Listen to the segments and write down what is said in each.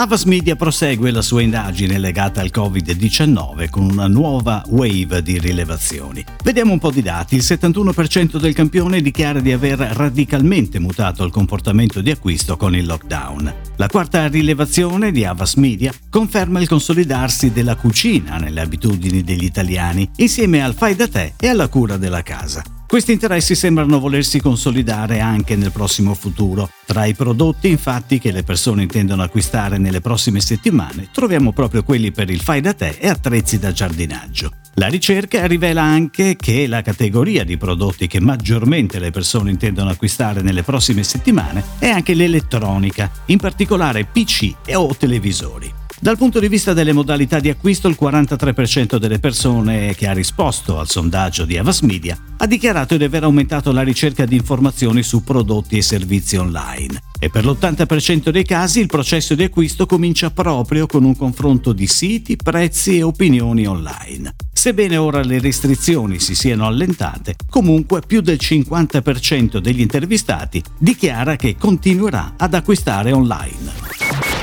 Avas Media prosegue la sua indagine legata al Covid-19 con una nuova wave di rilevazioni. Vediamo un po' di dati. Il 71% del campione dichiara di aver radicalmente mutato il comportamento di acquisto con il lockdown. La quarta rilevazione di Avas Media conferma il consolidarsi della cucina nelle abitudini degli italiani, insieme al fai da te e alla cura della casa. Questi interessi sembrano volersi consolidare anche nel prossimo futuro. Tra i prodotti infatti che le persone intendono acquistare nelle prossime settimane troviamo proprio quelli per il fai da te e attrezzi da giardinaggio. La ricerca rivela anche che la categoria di prodotti che maggiormente le persone intendono acquistare nelle prossime settimane è anche l'elettronica, in particolare PC o televisori. Dal punto di vista delle modalità di acquisto, il 43% delle persone che ha risposto al sondaggio di Avas Media ha dichiarato di aver aumentato la ricerca di informazioni su prodotti e servizi online. E per l'80% dei casi il processo di acquisto comincia proprio con un confronto di siti, prezzi e opinioni online. Sebbene ora le restrizioni si siano allentate, comunque più del 50% degli intervistati dichiara che continuerà ad acquistare online.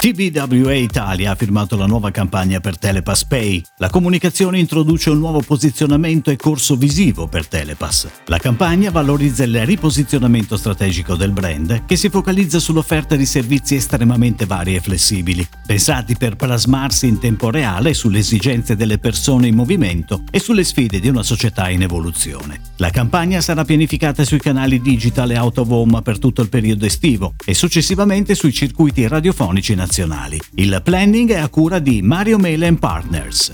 TBWA Italia ha firmato la nuova campagna per Telepass Pay. La comunicazione introduce un nuovo posizionamento e corso visivo per Telepass. La campagna valorizza il riposizionamento strategico del brand che si focalizza sull'offerta di servizi estremamente vari e flessibili, pensati per plasmarsi in tempo reale sulle esigenze delle persone in movimento e sulle sfide di una società in evoluzione. La campagna sarà pianificata sui canali digital e out of home per tutto il periodo estivo e successivamente sui circuiti radiofonici nazionali nazionali. Il planning è a cura di Mario Mele Partners.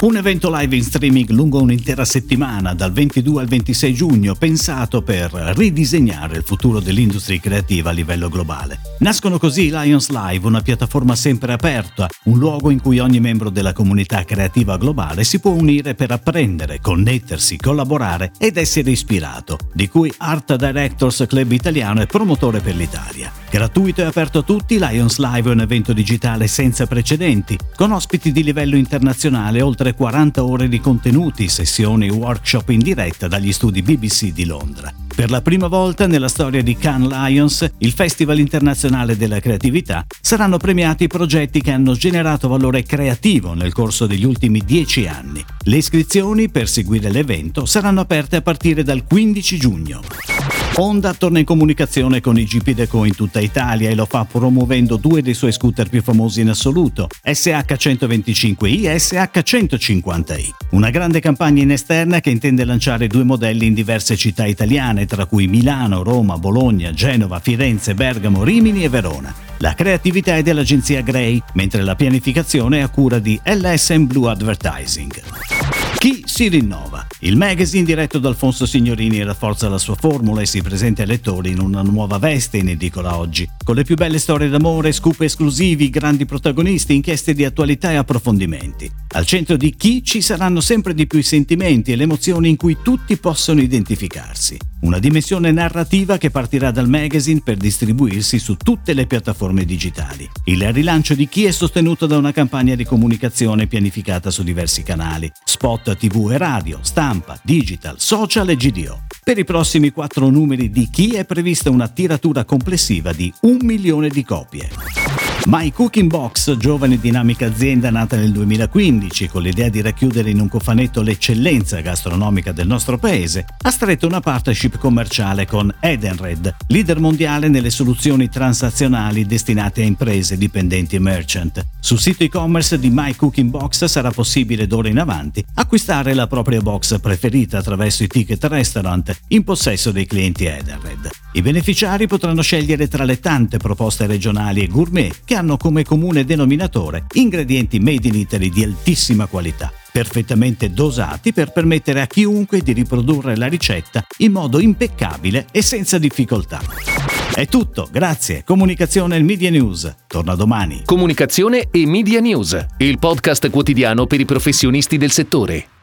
Un evento live in streaming lungo un'intera settimana, dal 22 al 26 giugno, pensato per ridisegnare il futuro dell'industria creativa a livello globale. Nascono così Lions Live, una piattaforma sempre aperta, un luogo in cui ogni membro della comunità creativa globale si può unire per apprendere, connettersi, collaborare ed essere ispirato, di cui Art Directors Club Italiano è promotore per l'Italia. Gratuito e aperto a tutti, Lions Live è un evento digitale senza precedenti, con ospiti di livello internazionale oltre oltre 40 ore di contenuti, sessioni e workshop in diretta dagli studi BBC di Londra. Per la prima volta nella storia di Cannes Lions, il Festival internazionale della creatività, saranno premiati i progetti che hanno generato valore creativo nel corso degli ultimi dieci anni. Le iscrizioni per seguire l'evento saranno aperte a partire dal 15 giugno. Honda torna in comunicazione con i GP Deco in tutta Italia e lo fa promuovendo due dei suoi scooter più famosi in assoluto, SH125i e SH150i. Una grande campagna in esterna che intende lanciare due modelli in diverse città italiane, tra cui Milano, Roma, Bologna, Genova, Firenze, Bergamo, Rimini e Verona. La creatività è dell'agenzia Grey, mentre la pianificazione è a cura di LSM Blue Advertising. Chi si rinnova? Il magazine diretto da Alfonso Signorini rafforza la sua formula e si presenta ai lettori in una nuova veste in edicola oggi, con le più belle storie d'amore, scoop esclusivi, grandi protagonisti, inchieste di attualità e approfondimenti. Al centro di Chi ci saranno sempre di più i sentimenti e le emozioni in cui tutti possono identificarsi. Una dimensione narrativa che partirà dal magazine per distribuirsi su tutte le piattaforme digitali. Il rilancio di Chi è sostenuto da una campagna di comunicazione pianificata su diversi canali, spot TV e radio, stampa, digital, social e GDO. Per i prossimi quattro numeri di Chi è prevista una tiratura complessiva di un milione di copie. My Cooking Box, giovane e dinamica azienda nata nel 2015 con l'idea di racchiudere in un cofanetto l'eccellenza gastronomica del nostro paese, ha stretto una partnership commerciale con Edenred, leader mondiale nelle soluzioni transazionali destinate a imprese, dipendenti e merchant. Sul sito e-commerce di My Cooking Box sarà possibile d'ora in avanti acquistare la propria box preferita attraverso i ticket restaurant in possesso dei clienti Edenred. I beneficiari potranno scegliere tra le tante proposte regionali e gourmet che hanno come comune denominatore ingredienti made in Italy di altissima qualità, perfettamente dosati per permettere a chiunque di riprodurre la ricetta in modo impeccabile e senza difficoltà. È tutto, grazie. Comunicazione e Media News. Torna domani. Comunicazione e Media News, il podcast quotidiano per i professionisti del settore.